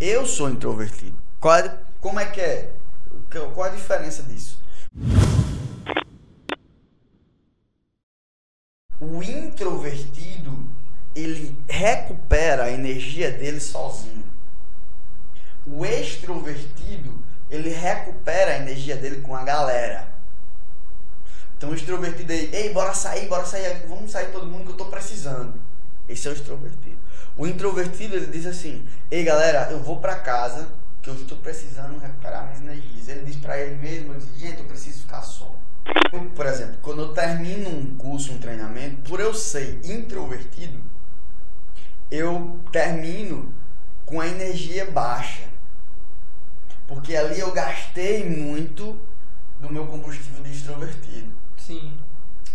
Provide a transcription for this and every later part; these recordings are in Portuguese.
Eu sou introvertido. Qual é, como é que é? Qual a diferença disso? O introvertido, ele recupera a energia dele sozinho. O extrovertido, ele recupera a energia dele com a galera. Então o extrovertido aí, ei, bora sair, bora sair, vamos sair todo mundo que eu tô precisando. Esse é o extrovertido. O introvertido, ele diz assim, ei galera, eu vou para casa, que eu estou precisando recuperar minhas energias. Ele diz para ele mesmo, ele diz, gente, eu preciso ficar só. Eu, por exemplo, quando eu termino um curso, um treinamento, por eu ser introvertido, eu termino com a energia baixa. Porque ali eu gastei muito do meu combustível de extrovertido. Sim.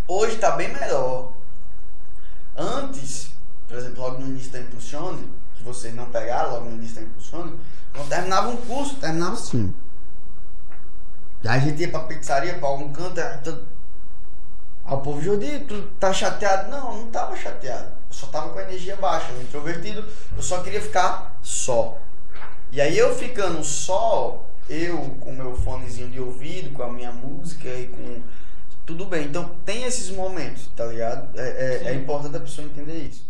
Hoje está bem melhor. Antes, exemplo, logo no início da Impulsione, que vocês não pegaram logo no início da Impulsione, quando terminava um curso, terminava assim. Aí a gente ia pra pizzaria, pra algum canto, aí o povo, Jordi, tu tá chateado? Não, não tava chateado. Eu só tava com a energia baixa, introvertido. Eu só queria ficar só. E aí eu ficando só, eu com meu fonezinho de ouvido, com a minha música e com. Tudo bem. Então tem esses momentos, tá ligado? É, é, é importante a pessoa entender isso.